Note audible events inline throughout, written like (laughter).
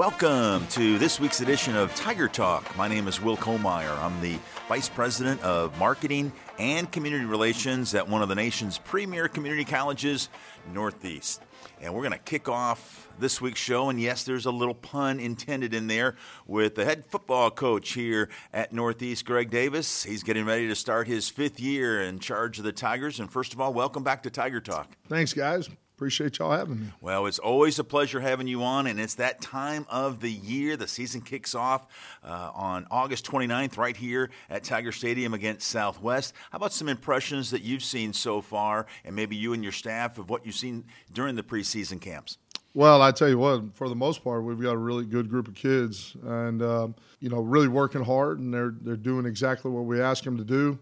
Welcome to this week's edition of Tiger Talk. My name is Will Kollmeyer. I'm the Vice President of Marketing and Community Relations at one of the nation's premier community colleges, Northeast. And we're going to kick off this week's show. And yes, there's a little pun intended in there with the head football coach here at Northeast, Greg Davis. He's getting ready to start his fifth year in charge of the Tigers. And first of all, welcome back to Tiger Talk. Thanks, guys. Appreciate y'all having me. Well, it's always a pleasure having you on, and it's that time of the year. The season kicks off uh, on August 29th, right here at Tiger Stadium against Southwest. How about some impressions that you've seen so far, and maybe you and your staff of what you've seen during the preseason camps? Well, I tell you what, for the most part, we've got a really good group of kids, and um, you know, really working hard, and they're they're doing exactly what we ask them to do.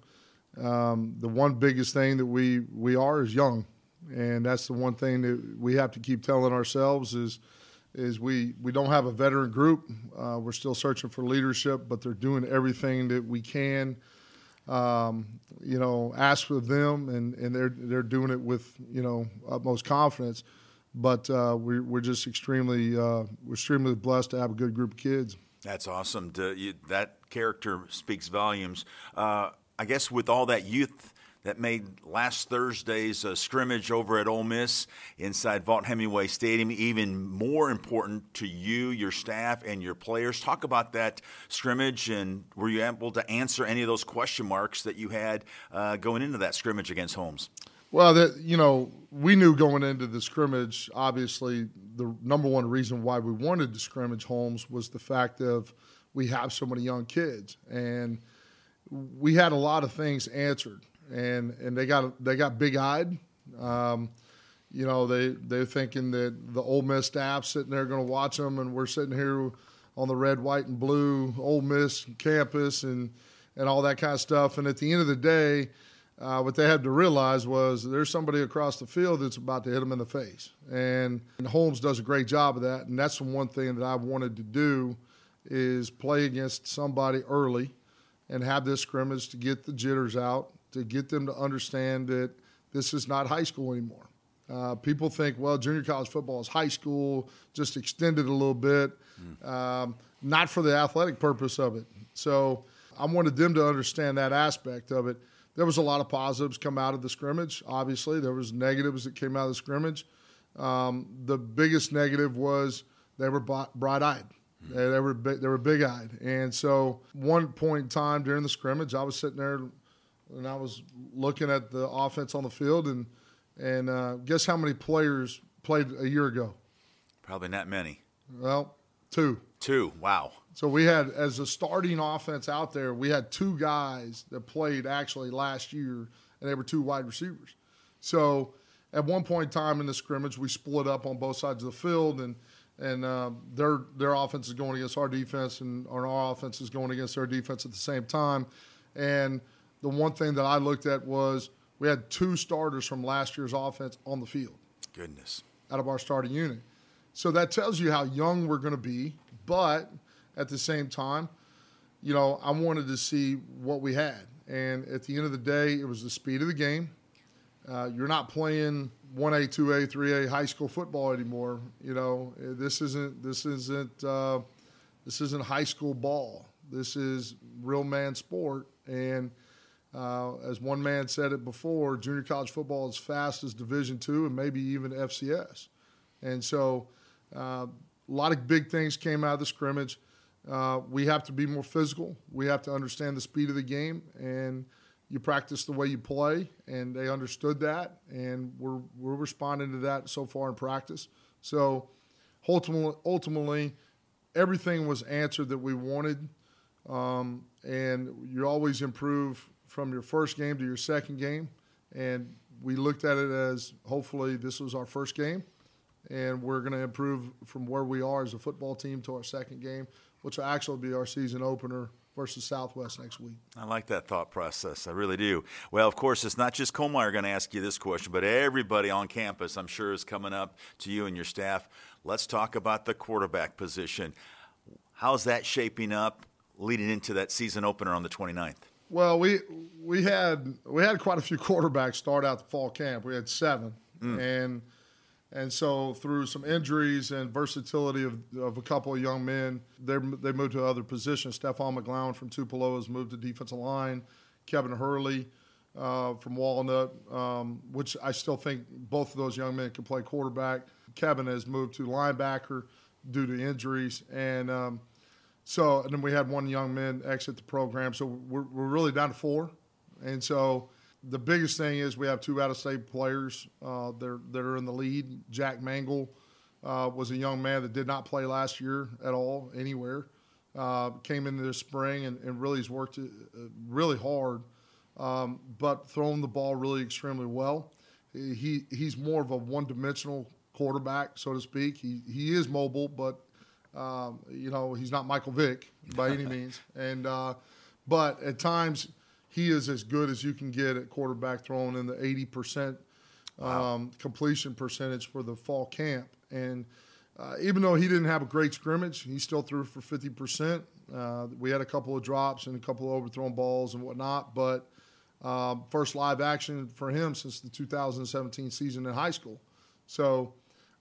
Um, the one biggest thing that we we are is young and that's the one thing that we have to keep telling ourselves is is we we don't have a veteran group. Uh, we're still searching for leadership, but they're doing everything that we can. Um, you know, ask for them, and, and they're they're doing it with you know utmost confidence. But uh, we're we're just extremely uh, we're extremely blessed to have a good group of kids. That's awesome. You, that character speaks volumes. Uh, I guess with all that youth that made last Thursday's uh, scrimmage over at Ole Miss inside Vaught-Hemingway Stadium even more important to you, your staff, and your players. Talk about that scrimmage, and were you able to answer any of those question marks that you had uh, going into that scrimmage against Holmes? Well, the, you know, we knew going into the scrimmage, obviously, the number one reason why we wanted to scrimmage Holmes was the fact of we have so many young kids. And we had a lot of things answered and and they got they got big eyed. Um, you know, they they're thinking that the Ole Miss staff sitting there going to watch them, and we're sitting here on the red, white, and blue Ole Miss campus and and all that kind of stuff. And at the end of the day, uh, what they had to realize was there's somebody across the field that's about to hit them in the face, and, and Holmes does a great job of that. And that's the one thing that I wanted to do is play against somebody early and have this scrimmage to get the jitters out to get them to understand that this is not high school anymore. Uh, people think, well, junior college football is high school, just extended a little bit, mm. um, not for the athletic purpose of it. So I wanted them to understand that aspect of it. There was a lot of positives come out of the scrimmage. Obviously, there was negatives that came out of the scrimmage. Um, the biggest negative was they were bright-eyed. Mm. They were they were big-eyed, and so one point in time during the scrimmage, I was sitting there and I was looking at the offense on the field, and and uh, guess how many players played a year ago? Probably not many. Well, two. Two. Wow. So we had as a starting offense out there, we had two guys that played actually last year, and they were two wide receivers. So at one point in time in the scrimmage, we split up on both sides of the field, and and uh, their their offense is going against our defense, and our offense is going against their defense at the same time, and the one thing that I looked at was we had two starters from last year's offense on the field. Goodness. Out of our starting unit. So that tells you how young we're going to be. But at the same time, you know, I wanted to see what we had. And at the end of the day, it was the speed of the game. Uh, you're not playing 1A, 2A, 3A high school football anymore. You know, this isn't this isn't uh, this isn't high school ball. This is real man sport, and uh, as one man said it before, junior college football is fast as Division two and maybe even FCS. And so uh, a lot of big things came out of the scrimmage. Uh, we have to be more physical. We have to understand the speed of the game, and you practice the way you play. And they understood that, and we're we're responding to that so far in practice. So ultimately, ultimately everything was answered that we wanted, um, and you always improve from your first game to your second game, and we looked at it as hopefully this was our first game, and we're going to improve from where we are as a football team to our second game, which will actually be our season opener versus Southwest next week. I like that thought process. I really do. Well, of course, it's not just Kollmeyer going to ask you this question, but everybody on campus, I'm sure, is coming up to you and your staff. Let's talk about the quarterback position. How's that shaping up leading into that season opener on the 29th? Well, we we had we had quite a few quarterbacks start out the fall camp. We had seven, mm. and And so, through some injuries and versatility of, of a couple of young men, they they moved to other positions. Stephon McGlowan from Tupelo has moved to defensive line. Kevin Hurley uh, from Walnut, um, which I still think both of those young men can play quarterback. Kevin has moved to linebacker due to injuries. And um, so, and then we had one young man exit the program. So, we're, we're really down to four. And so, the biggest thing is we have two out of state players uh, that, are in the lead. Jack Mangle uh, was a young man that did not play last year at all, anywhere. Uh, came into this spring and, and, really has worked uh, really hard, um, but thrown the ball really extremely well. He, he's more of a one dimensional quarterback, so to speak. He, he is mobile, but um, you know he's not Michael Vick by any (laughs) means. And uh, but at times he is as good as you can get at quarterback, throwing in the 80% wow. um, completion percentage for the fall camp. And uh, even though he didn't have a great scrimmage, he still threw for 50%. Uh, we had a couple of drops and a couple of overthrown balls and whatnot, but um, first live action for him since the 2017 season in high school. So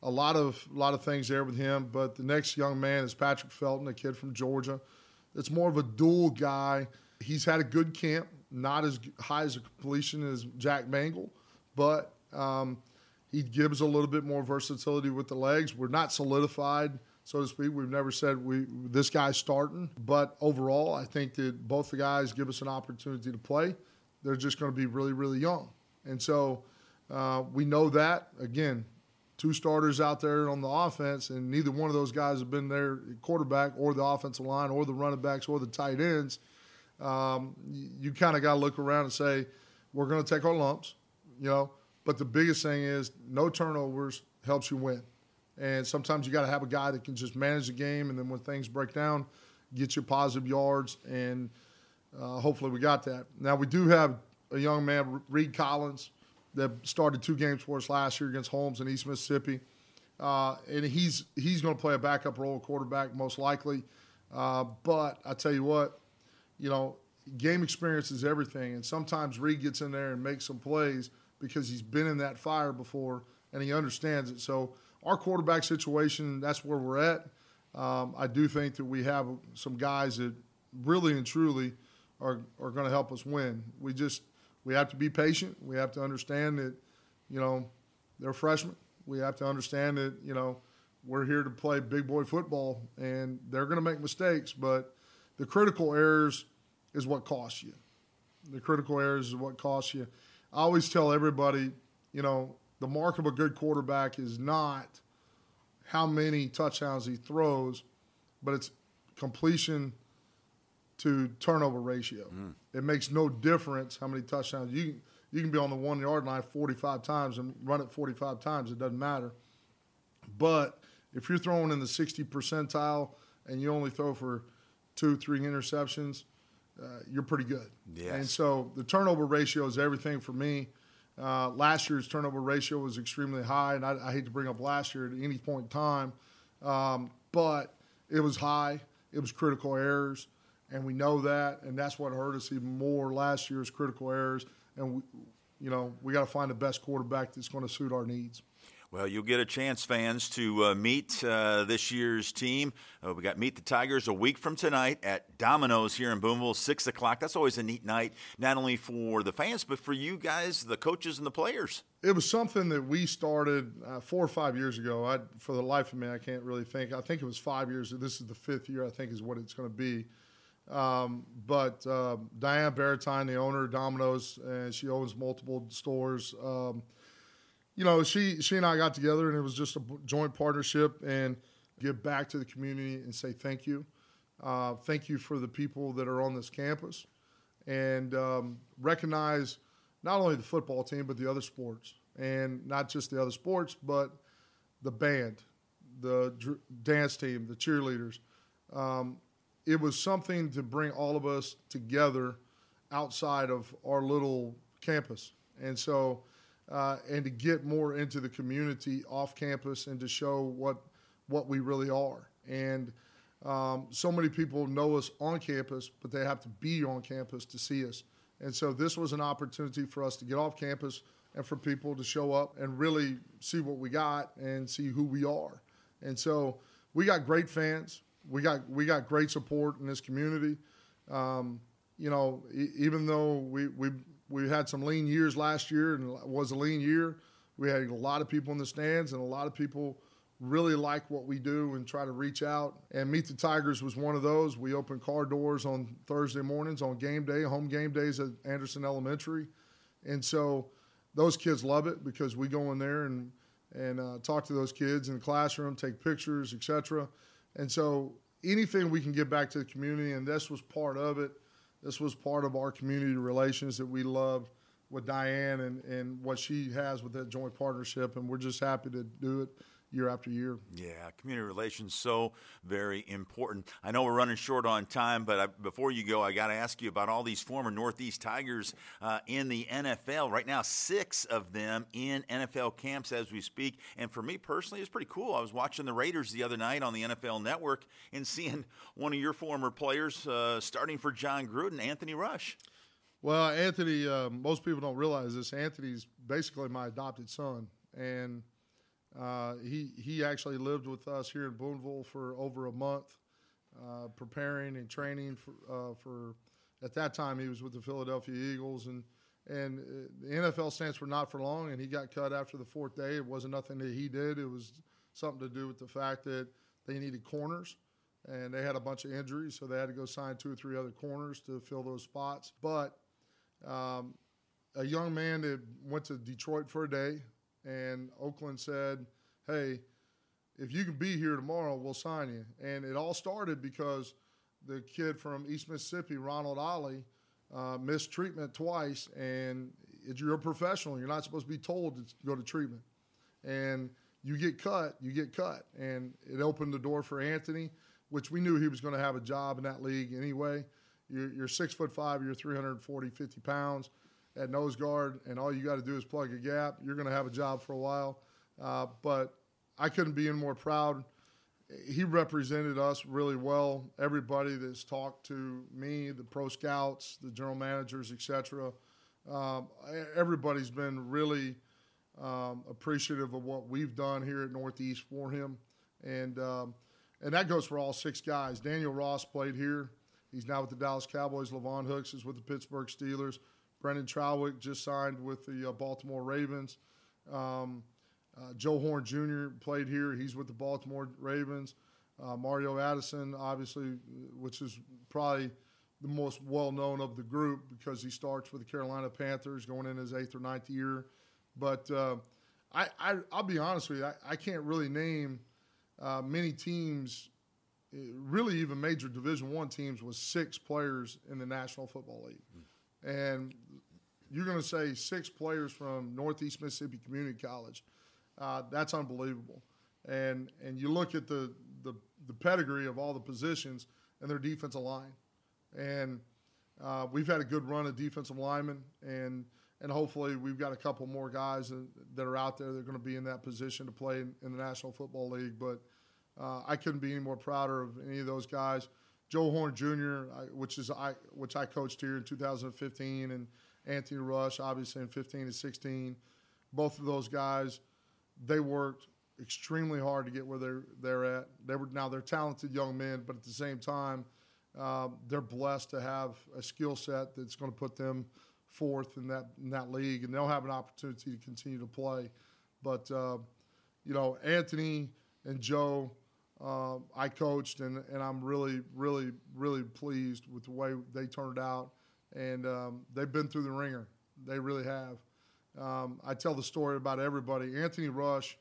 a lot of lot of things there with him. But the next young man is Patrick Felton, a kid from Georgia. It's more of a dual guy. He's had a good camp not as high as a completion as Jack Mangle, but um, he gives a little bit more versatility with the legs. We're not solidified, so to speak. We've never said we this guy's starting, but overall, I think that both the guys give us an opportunity to play. They're just going to be really, really young, and so uh, we know that again. Two starters out there on the offense, and neither one of those guys have been there quarterback or the offensive line or the running backs or the tight ends um, you, you kind of got to look around and say, we're going to take our lumps, you know. But the biggest thing is no turnovers helps you win. And sometimes you got to have a guy that can just manage the game, and then when things break down, get you positive yards. And uh, hopefully we got that. Now we do have a young man, Reed Collins, that started two games for us last year against Holmes in East Mississippi. Uh, and he's he's going to play a backup role quarterback most likely. Uh, but I tell you what, you know, game experience is everything. And sometimes Reed gets in there and makes some plays because he's been in that fire before and he understands it. So our quarterback situation, that's where we're at. Um, I do think that we have some guys that really and truly are are going to help us win. We just we have to be patient. We have to understand that, you know, they're freshmen. We have to understand that, you know, we're here to play big boy football and they're going to make mistakes, but the critical errors is what costs you. The critical errors is what costs you. I always tell everybody, you know, the mark of a good quarterback is not how many touchdowns he throws, but it's completion to turnover ratio. Mm. It makes no difference how many touchdowns you can, you can be on the one yard line 45 times and run it 45 times. It doesn't matter. But if you're throwing in the 60 percentile and you only throw for two, three interceptions, uh, you're pretty good. Yes. And so the turnover ratio is everything for me. Uh, last year's turnover ratio was extremely high, and I, I, hate to bring up last year at any point in time, um, but it was high. It was critical errors, and we know that, and that's what hurt us even more last year's critical errors. And we, you know, we got to find the best quarterback that's going to suit our needs. Well, you'll get a chance, fans, to uh, meet uh, this year's team. Uh, we got Meet the Tigers a week from tonight at Domino's here in Boonville, 6 o'clock. That's always a neat night, not only for the fans, but for you guys, the coaches and the players. It was something that we started uh, four or five years ago. I, for the life of me, I can't really think. I think it was five years. This is the fifth year, I think, is what it's going to be. Um, but uh, Diane Baratine, the owner of Domino's, and she owns multiple stores. Um, you know, she she and I got together, and it was just a joint partnership and give back to the community and say thank you, uh, thank you for the people that are on this campus, and um, recognize not only the football team but the other sports, and not just the other sports, but the band, the dr- dance team, the cheerleaders. Um, it was something to bring all of us together outside of our little campus, and so uh, and to get more into the community off campus and to show what what we really are. And um, so many people know us on campus, but they have to be on campus to see us. And so this was an opportunity for us to get off campus and for people to show up and really see what we got and see who we are. And so we got great fans. We got we got great support in this community. Um, you know, e- even though we, we we had some lean years last year and was a lean year, we had a lot of people in the stands and a lot of people really like what we do and try to reach out. And Meet the Tigers was one of those. We open car doors on Thursday mornings on game day, home game days at Anderson Elementary. And so those kids love it because we go in there and and uh, talk to those kids in the classroom, take pictures, etc. And so anything we can give back to the community, and this was part of it. This was part of our community relations that we love with Diane and, and what she has with that joint partnership, and we're just happy to do it year after year. Yeah, community relations so very important. I know we're running short on time, but I, before you go, I got to ask you about all these former Northeast Tigers uh, in the NFL right now. Six of them in NFL camps as we speak, and for me personally, it's pretty cool. I was watching the Raiders the other night on the NFL Network and seeing (laughs) one of your former players uh, starting for Jon Gruden, Anthony Rush. Well, Anthony, uh, most people don't realize this. Anthony's basically my adopted son, and uh, he he actually lived with us here in Boonville for over a month, uh, preparing and training for, uh, for. At that time, he was with the Philadelphia Eagles, and and uh, the NFL stands for not for long, and he got cut after the fourth day. It wasn't nothing that he did; it was something to do with the fact that they needed corners, and they had a bunch of injuries, so they had to go sign two or three other corners to fill those spots. But um, a young man that went to Detroit for a day, and Oakland said, "Hey, if you can be here tomorrow, we'll sign you." And it all started because the kid from East Mississippi, Ronald Ollie, uh, missed treatment twice, and you're a professional. You're not supposed to be told to go to treatment, and you get cut, you get cut, and it opened the door for Anthony, which we knew he was going to have a job in that league anyway. You're, you're six foot five, you're 340, 50 pounds at nose guard, and all you got to do is plug a gap. You're going to have a job for a while. Uh, but I couldn't be any more proud. He represented us really well. Everybody that's talked to me, the pro scouts, the general managers, etc. Um, everybody's been really um, appreciative of what we've done here at Northeast for him, and um, and that goes for all six guys. Daniel Ross played here. He's now with the Dallas Cowboys. Lavon Hooks is with the Pittsburgh Steelers. Brendan Trawick just signed with the uh, Baltimore Ravens. Um, uh, Joe Horn Jr. played here. He's with the Baltimore Ravens. Uh, Mario Addison, obviously, which is probably the most well known of the group because he starts with the Carolina Panthers going in his eighth or ninth year. But uh, I, I, will be honest with you, I, I can't really name uh, many teams, really even major Division One teams, with six players in the National Football League. Mm and you're going to say six players from Northeast Mississippi Community College. Uh, that's unbelievable. And and you look at the, the, the pedigree of all the positions and their defensive line, and uh, we've had a good run of defensive linemen, and and hopefully we've got a couple more guys that are out there that are going to be in that position to play in, in the National Football League. But uh, I couldn't be any more prouder of any of those guys. Joe Horn Jr., which is I which I coached here in 2015, and Anthony Rush, obviously in 15 and 16. Both of those guys, they worked extremely hard to get where they're they're at. They were now they're talented young men, but at the same time, uh, they're blessed to have a skill set that's going to put them forth in that in that league, and they'll have an opportunity to continue to play. But uh, you know, Anthony and Joe uh, I coached, and, and I'm really, really, really pleased with the way they turned out. And um, they've been through the wringer. They really have. Um, I tell the story about everybody. Anthony Rush,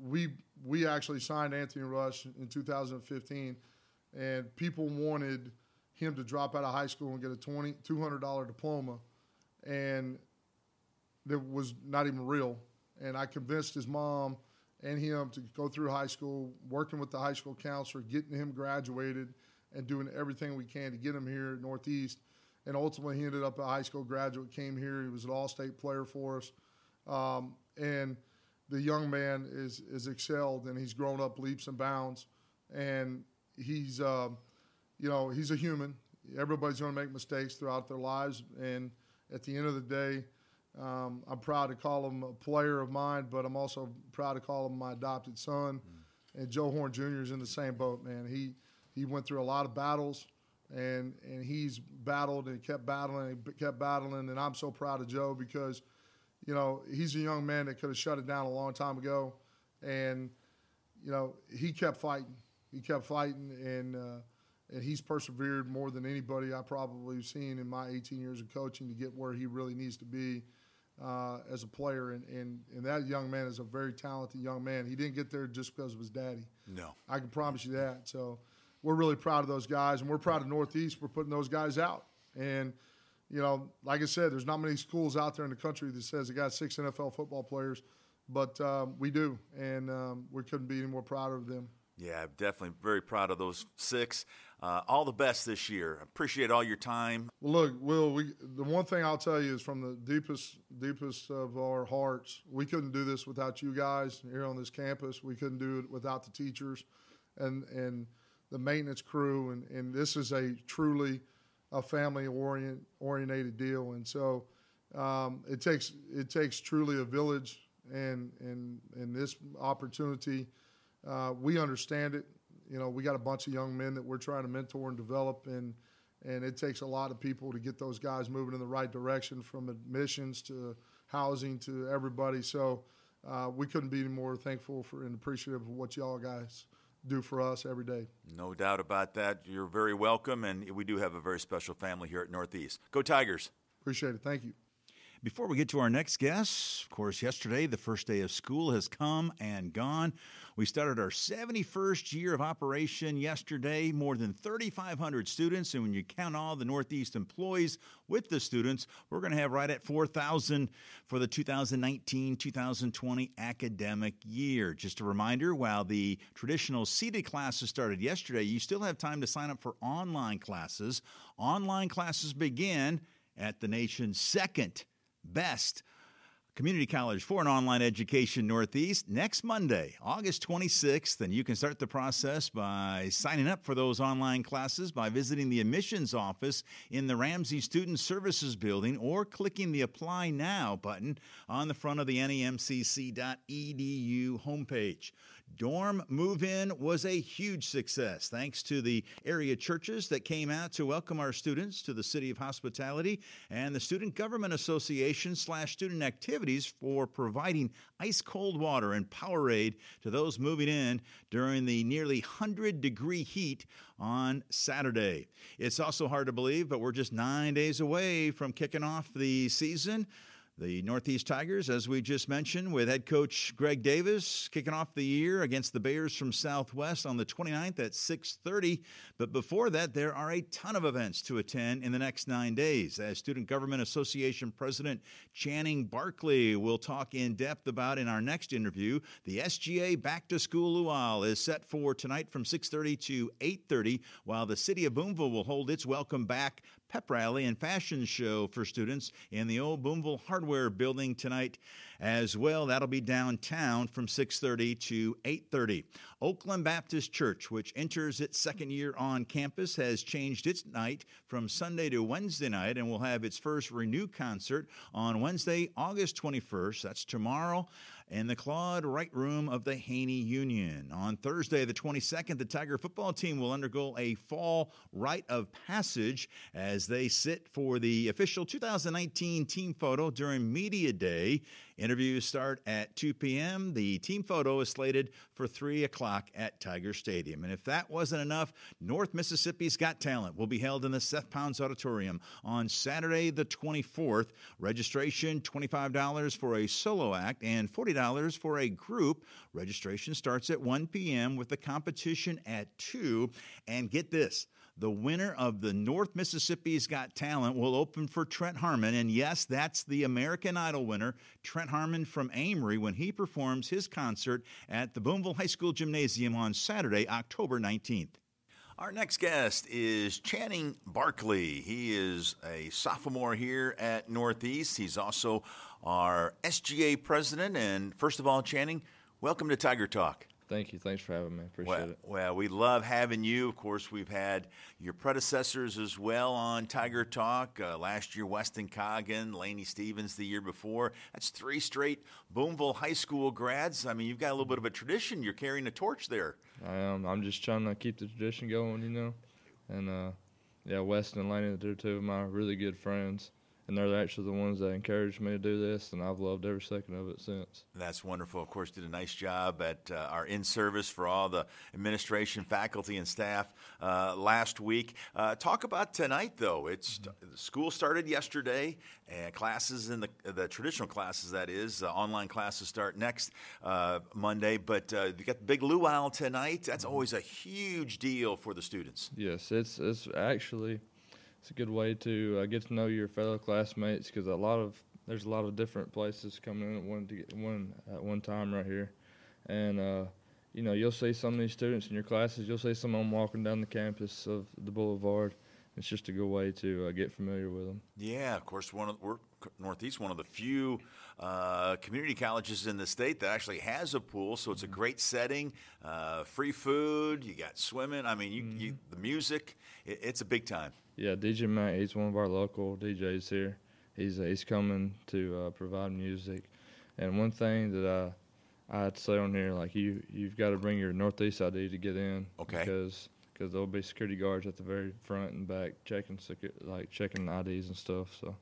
we we actually signed Anthony Rush in 2015, and people wanted him to drop out of high school and get a 20, $200 diploma, and that was not even real. And I convinced his mom – and him to go through high school, working with the high school counselor, getting him graduated, and doing everything we can to get him here at Northeast. And ultimately, he ended up a high school graduate, came here. He was an all state player for us. Um, and the young man is, is excelled and he's grown up leaps and bounds. And he's, uh, you know, he's a human. Everybody's going to make mistakes throughout their lives. And at the end of the day, Um, I'm proud to call him a player of mine, but I'm also proud to call him my adopted son. Mm. And Joe Horn Jr. is in the same boat, man. He he went through a lot of battles, and and he's battled and kept battling and kept battling. And I'm so proud of Joe because, you know, he's a young man that could have shut it down a long time ago, and you know he kept fighting. He kept fighting, and uh, and he's persevered more than anybody I probably have seen in my 18 years of coaching to get where he really needs to be uh, as a player. And, and, and that young man is a very talented young man. He didn't get there just because of his daddy. No. I can promise you that. So we're really proud of those guys, and we're proud of Northeast for putting those guys out. And, you know, like I said, there's not many schools out there in the country that says they got six NFL football players, but um, we do, and um, we couldn't be any more proud of them. Yeah, definitely very proud of those six. Uh, all the best this year. Appreciate all your time. Well, look, Will, we, the one thing I'll tell you is from the deepest, deepest of our hearts, we couldn't do this without you guys here on this campus. We couldn't do it without the teachers and and the maintenance crew. And, and this is a truly a family orient, oriented deal. And so um, it takes it takes truly a village. And and and this opportunity uh, we understand it. You know, we got a bunch of young men that we're trying to mentor and develop, and and it takes a lot of people to get those guys moving in the right direction, from admissions to housing to everybody. So uh, we couldn't be more thankful for and appreciative of what y'all guys do for us every day. No doubt about that. You're very welcome, and we do have a very special family here at Northeast. Go Tigers! Appreciate it. Thank you. Before we get to our next guest, of course, yesterday, the first day of school has come and gone. We started our 71st year of operation yesterday, more than 3,500 students. And when you count all the Northeast employees with the students, we're going to have right at 4,000 for the 2019 2020 academic year. Just a reminder while the traditional seated classes started yesterday, you still have time to sign up for online classes. Online classes begin at the nation's second best community college for an online education northeast next monday august 26th and you can start the process by signing up for those online classes by visiting the admissions office in the ramsey student services building or clicking the apply now button on the front of the nemcc.edu homepage Dorm Move In was a huge success thanks to the area churches that came out to welcome our students to the City of Hospitality and the Student Government Association slash student activities for providing ice cold water and Powerade to those moving in during the nearly 100 degree heat on Saturday. It's also hard to believe, but we're just nine days away from kicking off the season. The Northeast Tigers, as we just mentioned, with head coach Greg Davis kicking off the year against the Bears from Southwest on the 29th at 6:30. But before that, there are a ton of events to attend in the next nine days. As Student Government Association President Channing Barkley will talk in depth about in our next interview, the SGA Back to School Luau is set for tonight from 6:30 to 8:30, while the City of Boonville will hold its Welcome Back pep rally and fashion show for students in the old Boonville Hardware Building tonight as well. That'll be downtown from 6:30 to 8:30. Oakland Baptist Church, which enters its second year on campus, has changed its night from Sunday to Wednesday night and will have its first renew concert on Wednesday, August 21st. That's tomorrow in the Claude Wright Room of the Haney Union. On Thursday, the 22nd, the Tiger football team will undergo a fall rite of passage as they sit for the official 2019 team photo during Media Day. Interviews start at 2 p.m. The team photo is slated for 3 o'clock at Tiger Stadium. And if that wasn't enough, North Mississippi's Got Talent will be held in the Seth Pounds Auditorium on Saturday, the 24th. Registration $25 for a solo act and $40 for a group. Registration starts at 1 p.m. with the competition at 2. And get this the winner of the North Mississippi's Got Talent will open for Trent Harmon. And yes, that's the American Idol winner, Trent Harmon from Amory, when he performs his concert at the Boonville High School Gymnasium on Saturday, October 19th. Our next guest is Channing Barkley. He is a sophomore here at Northeast. He's also our SGA president. And first of all, Channing, welcome to Tiger Talk. Thank you. Thanks for having me. Appreciate well, it. Well, we love having you. Of course, we've had your predecessors as well on Tiger Talk. Uh, last year, Weston Coggin, Laney Stevens the year before. That's three straight Boonville High School grads. I mean, you've got a little bit of a tradition. You're carrying a torch there. I am. I'm just trying to keep the tradition going, you know. And uh, yeah, Weston and Laney, they're two of my really good friends and they're actually the ones that encouraged me to do this, and I've loved every second of it since. That's wonderful. Of course, did a nice job at uh, our in service for all the administration, faculty, and staff uh, last week. Uh, talk about tonight, though. It's mm-hmm. school started yesterday, and classes in the the traditional classes that is uh, online classes start next uh, Monday. But uh, you got the big luau tonight. That's mm-hmm. always a huge deal for the students. Yes, it's it's actually it's a good way to uh, get to know your fellow classmates because a lot of there's a lot of different places coming in at one to get one at one time right here, and uh, you know you'll see some of these students in your classes. You'll see some of them walking down the campus of the Boulevard. It's just a good way to uh, get familiar with them. Yeah, of course, one of, we're Northeast, one of the few uh, community colleges in the state that actually has a pool. So it's a great setting, uh, free food. You got swimming. I mean, you, mm-hmm. you, the music. It, it's a big time. Yeah, DJ Matt, he's one of our local DJs here. He's uh, he's coming to uh, provide music, and one thing that I I had to say on here, like you you've got to bring your Northeast ID to get in. Okay. Because because there'll be security guards at the very front and back checking like checking IDs and stuff. So.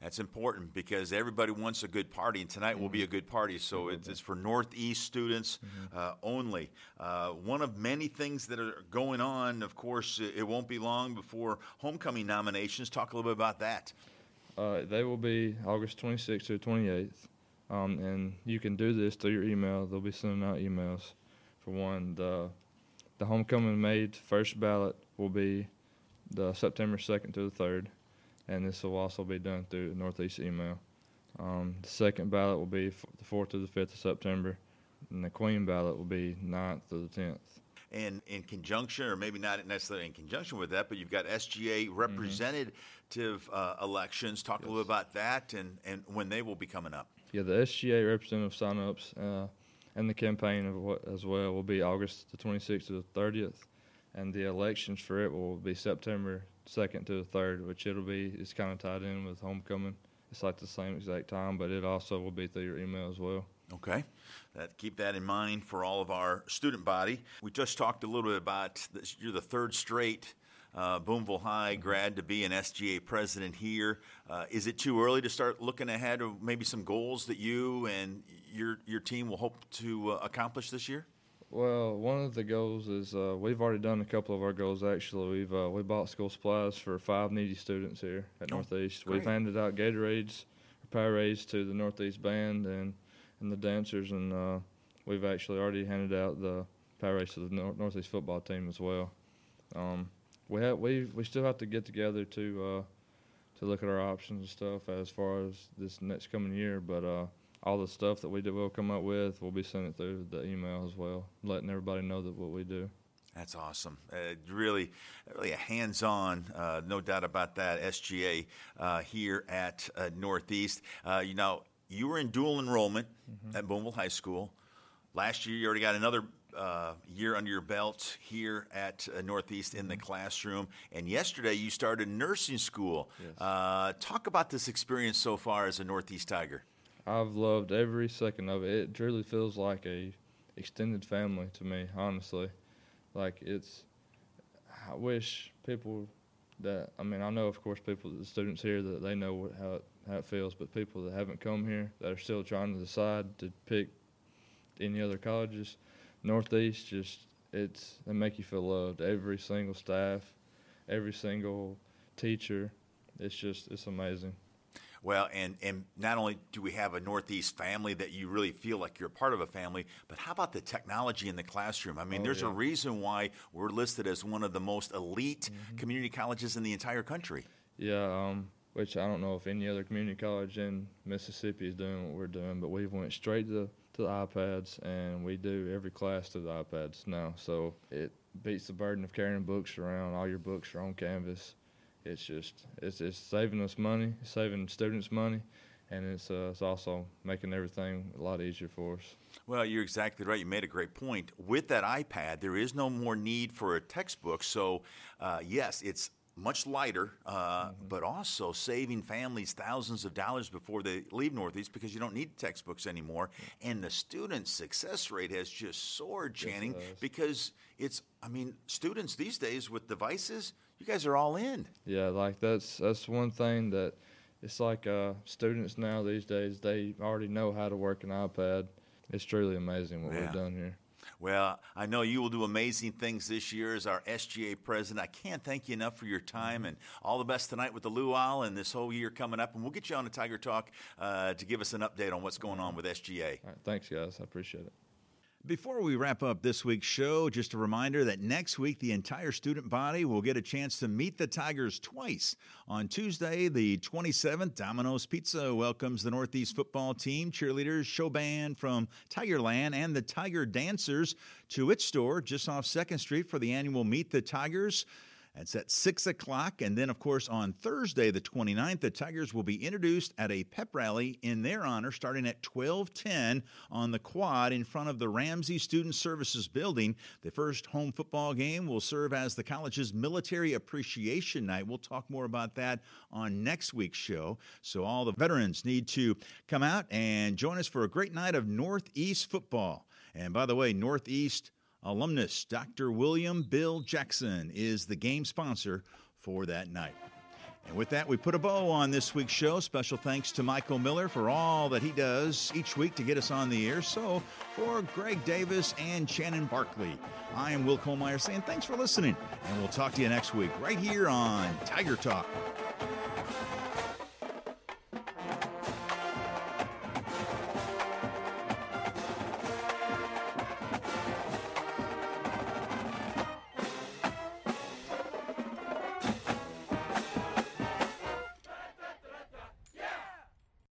That's important because everybody wants a good party, and tonight mm-hmm. will be a mm-hmm. good party. So it's, it's for Northeast students mm-hmm. uh, only. Uh, one of many things that are going on, of course, it won't be long before homecoming nominations. Talk a little bit about that. Uh, they will be August 26th to 28th, um, and you can do this through your email. They'll be sending out emails. For one, the the homecoming maid first ballot will be the September 2nd to the 3rd and this will also be done through Northeast email. Um, the second ballot will be f- the 4th to the 5th of September, and the Queen ballot will be 9th to the 10th. And in conjunction, or maybe not necessarily in conjunction with that, but you've got SGA mm-hmm. representative mm-hmm. uh, elections. Talk yes. a little about that and, and when they will be coming up. Yeah, the SGA representative sign-ups uh, and the campaign what, as well will be August the 26th to the 30th, and the elections for it will be September second to the third, which it'll be. It's kind of tied in with homecoming. It's like the same exact time, but it also will be through your email as well. Okay. That, keep that in mind for all of our student body. We just talked a little bit about this, you're the third straight uh, Boonville High mm-hmm. grad to be an SGA president here. Uh, is it too early to start looking ahead of maybe some goals that you and your your team will hope to uh, accomplish this year? Well, one of the goals is uh, we've already done a couple of our goals. Actually, we've uh, we bought school supplies for five needy students here at oh, Northeast. Great. We've handed out Gatorades, Powerades to the Northeast band and and the dancers, and uh, we've actually already handed out the Powerades to the Nor- Northeast football team as well. Um, we have we we still have to get together to uh, to look at our options and stuff as far as this next coming year, but uh, all the stuff that we do, will come up with, we'll be sending it through the email as well, letting everybody know that what we do. That's awesome. Uh, really, really a hands-on, uh, no doubt about that. SGA uh, here at uh, Northeast. Uh, you know, you were in dual enrollment mm-hmm. at Boonville High School. Last year, you already got another uh, year under your belt here at Northeast in the mm-hmm. classroom. And yesterday, you started nursing school. Yes. talk about this experience so far as a Northeast Tiger. I've loved every second of it. It truly feels like a extended family to me, honestly. Like it's, I wish people that I mean I know of course people the students here that they know what, how it, how it feels, but people that haven't come here that are still trying to decide to pick any other colleges, Northeast just it's they make you feel loved. Every single staff, every single teacher, it's just it's amazing. Well, and, and not only do we have a Northeast family that you really feel like you're part of a family, but how about the technology in the classroom? I mean, oh, there's yeah. a reason why we're listed as one of the most elite mm-hmm. community colleges in the entire country. Yeah, um, which I don't know if any other community college in Mississippi is doing what we're doing, but we've went straight to, to the iPads, and we do every class to the iPads now. So it beats the burden of carrying books around. All your books are on Canvas it's just it's, it's saving us money, saving students money, and it's uh, it's also making everything a lot easier for us. Well, you're exactly right. You made a great point. With that iPad, there is no more need for a textbook. So, uh, yes, it's much lighter, uh, mm-hmm. but also saving families thousands of dollars before they leave Northeast because you don't need textbooks anymore. And the student success rate has just soared, Channing, yes, because it's, I mean, students these days with devices, you guys are all in. Yeah, like that's that's one thing that it's like uh, students now these days they already know how to work an iPad. It's truly amazing what yeah. we've done here. Well, I know you will do amazing things this year as our SGA president. I can't thank you enough for your time and all the best tonight with the Luau and this whole year coming up. And we'll get you on a Tiger Talk uh, to give us an update on what's going on with SGA. thanks, guys. I appreciate it. Before we wrap up this week's show, just a reminder that next week the entire student body will get a chance to meet the Tigers twice. On Tuesday, the 27th, Domino's Pizza welcomes the Northeast football team, cheerleaders, show band from Tigerland, and the Tiger Dancers to its store just off 2nd Street for the annual Meet the Tigers. It's at 6 o'clock. And then, of course, on Thursday, the 29th, the Tigers will be introduced at a pep rally in their honor starting at 1210 on the quad in front of the Ramsey Student Services Building. The first home football game will serve as the college's military appreciation night. We'll talk more about that on next week's show. So all the veterans need to come out and join us for a great night of Northeast football. And by the way, Northeast alumnus Dr. William Bill Jackson is the game sponsor for that night. And with that, we put a bow on this week's show. Special thanks to Michael Miller for all that he does each week to get us on the air. So, for Greg Davis and Channing Barkley, I am Will Kollmeyer saying thanks for listening, and we'll talk to you next week right here on Tiger Talk.